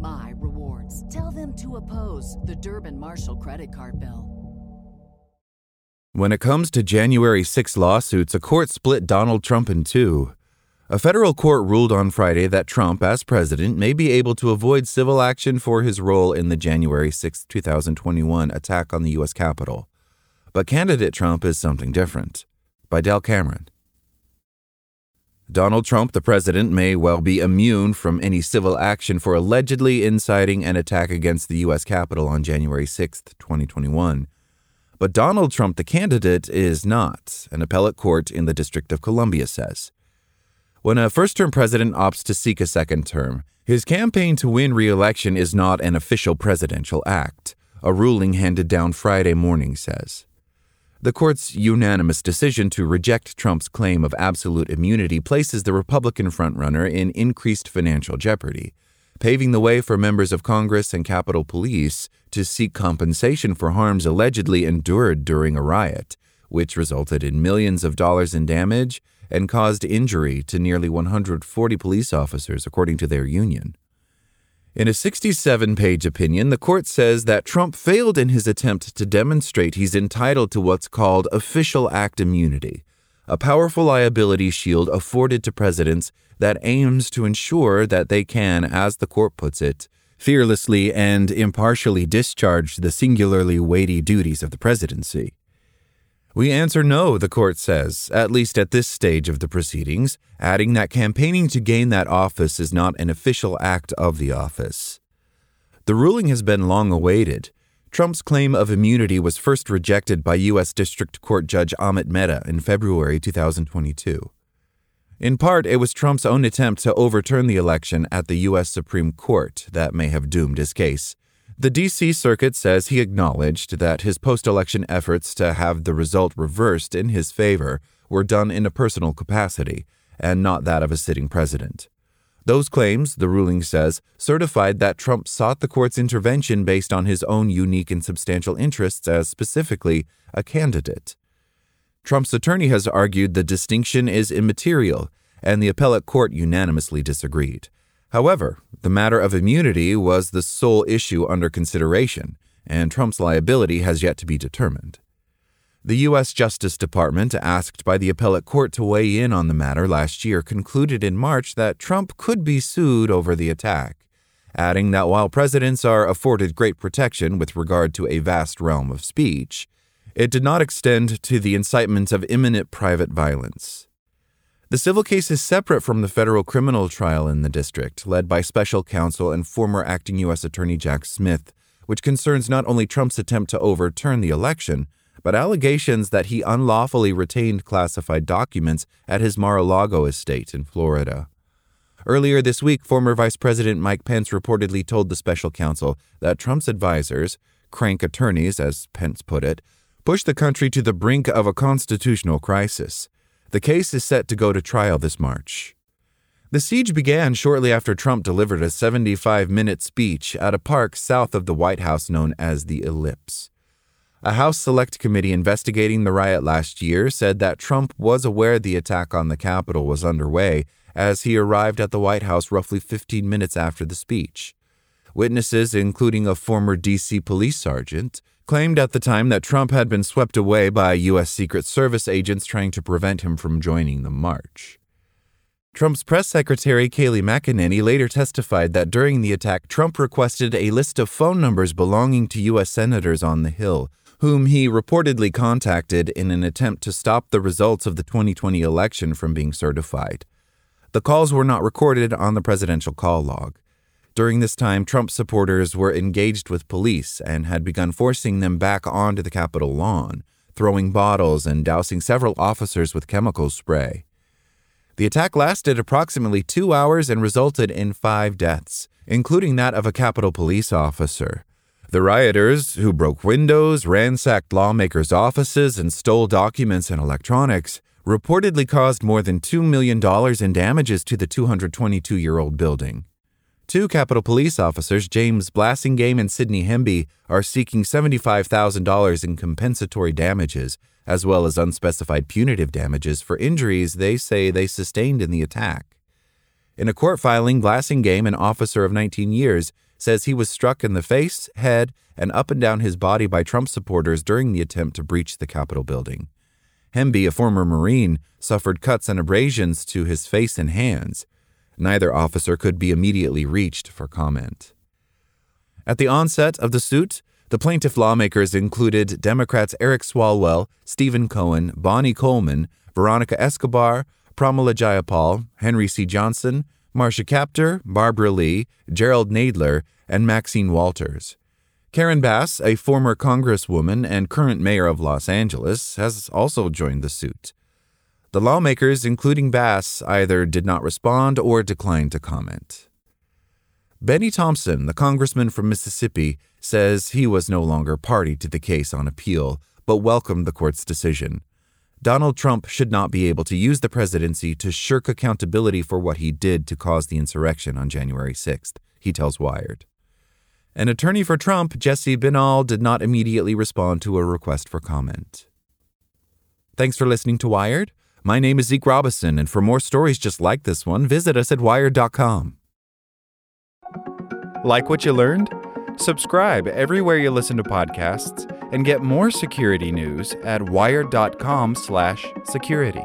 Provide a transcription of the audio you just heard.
my rewards. Tell them to oppose the Durbin Marshall credit card bill. When it comes to January 6 lawsuits, a court split Donald Trump in two. A federal court ruled on Friday that Trump, as president, may be able to avoid civil action for his role in the January 6, 2021 attack on the U.S. Capitol. But candidate Trump is something different. By Dell Cameron. Donald Trump, the president, may well be immune from any civil action for allegedly inciting an attack against the U.S. Capitol on January 6, 2021. But Donald Trump, the candidate, is not, an appellate court in the District of Columbia says. When a first term president opts to seek a second term, his campaign to win re election is not an official presidential act, a ruling handed down Friday morning says. The court's unanimous decision to reject Trump's claim of absolute immunity places the Republican frontrunner in increased financial jeopardy paving the way for members of Congress and Capitol Police to seek compensation for harms allegedly endured during a riot, which resulted in millions of dollars in damage and caused injury to nearly 140 police officers, according to their union. In a 67 page opinion, the court says that Trump failed in his attempt to demonstrate he's entitled to what's called official act immunity, a powerful liability shield afforded to presidents that aims to ensure that they can, as the court puts it, fearlessly and impartially discharge the singularly weighty duties of the presidency. We answer no, the court says, at least at this stage of the proceedings, adding that campaigning to gain that office is not an official act of the office. The ruling has been long awaited. Trump's claim of immunity was first rejected by U.S. District Court Judge Amit Mehta in February 2022. In part, it was Trump's own attempt to overturn the election at the U.S. Supreme Court that may have doomed his case. The D.C. Circuit says he acknowledged that his post election efforts to have the result reversed in his favor were done in a personal capacity and not that of a sitting president. Those claims, the ruling says, certified that Trump sought the court's intervention based on his own unique and substantial interests as specifically a candidate. Trump's attorney has argued the distinction is immaterial, and the appellate court unanimously disagreed. However, the matter of immunity was the sole issue under consideration, and Trump's liability has yet to be determined. The U.S. Justice Department, asked by the appellate court to weigh in on the matter last year, concluded in March that Trump could be sued over the attack, adding that while presidents are afforded great protection with regard to a vast realm of speech, it did not extend to the incitement of imminent private violence. The civil case is separate from the federal criminal trial in the district, led by special counsel and former acting U.S. Attorney Jack Smith, which concerns not only Trump's attempt to overturn the election, but allegations that he unlawfully retained classified documents at his Mar a Lago estate in Florida. Earlier this week, former Vice President Mike Pence reportedly told the special counsel that Trump's advisors, crank attorneys, as Pence put it, pushed the country to the brink of a constitutional crisis. The case is set to go to trial this March. The siege began shortly after Trump delivered a 75 minute speech at a park south of the White House known as the Ellipse. A House Select Committee investigating the riot last year said that Trump was aware the attack on the Capitol was underway as he arrived at the White House roughly 15 minutes after the speech. Witnesses, including a former D.C. police sergeant, claimed at the time that Trump had been swept away by U.S. Secret Service agents trying to prevent him from joining the march. Trump's press secretary, Kayleigh McEnany, later testified that during the attack, Trump requested a list of phone numbers belonging to U.S. senators on the Hill whom he reportedly contacted in an attempt to stop the results of the 2020 election from being certified. The calls were not recorded on the presidential call log. During this time, Trump supporters were engaged with police and had begun forcing them back onto the Capitol lawn, throwing bottles and dousing several officers with chemical spray. The attack lasted approximately two hours and resulted in five deaths, including that of a Capitol Police officer. The rioters, who broke windows, ransacked lawmakers' offices, and stole documents and electronics, reportedly caused more than $2 million in damages to the 222 year old building. Two Capitol Police officers, James Blassingame and Sidney Hemby, are seeking $75,000 in compensatory damages, as well as unspecified punitive damages for injuries they say they sustained in the attack. In a court filing, Blassingame, an officer of 19 years, says he was struck in the face, head, and up and down his body by Trump supporters during the attempt to breach the Capitol building. Hemby, a former Marine, suffered cuts and abrasions to his face and hands. Neither officer could be immediately reached for comment. At the onset of the suit, the plaintiff lawmakers included Democrats Eric Swalwell, Stephen Cohen, Bonnie Coleman, Veronica Escobar, Pramila Jayapal, Henry C. Johnson, Marsha Kaptur, Barbara Lee, Jerrold Nadler, and Maxine Waters. Karen Bass, a former congresswoman and current mayor of Los Angeles, has also joined the suit. The lawmakers, including Bass, either did not respond or declined to comment. Bennie Thompson, the congressman from Mississippi, says he was no longer party to the case on appeal, but welcomed the court's decision. Donald Trump should not be able to use the presidency to shirk accountability for what he did to cause the insurrection on January 6th, he tells Wired. An attorney for Trump, Jesse Binnall, did not immediately respond to a request for comment. Thanks for listening to Wired. My name is Zeke Robison, and for more stories just like this one, visit us at wired.com. Like what you learned? Subscribe everywhere you listen to podcasts and get more security news at wired.com/security.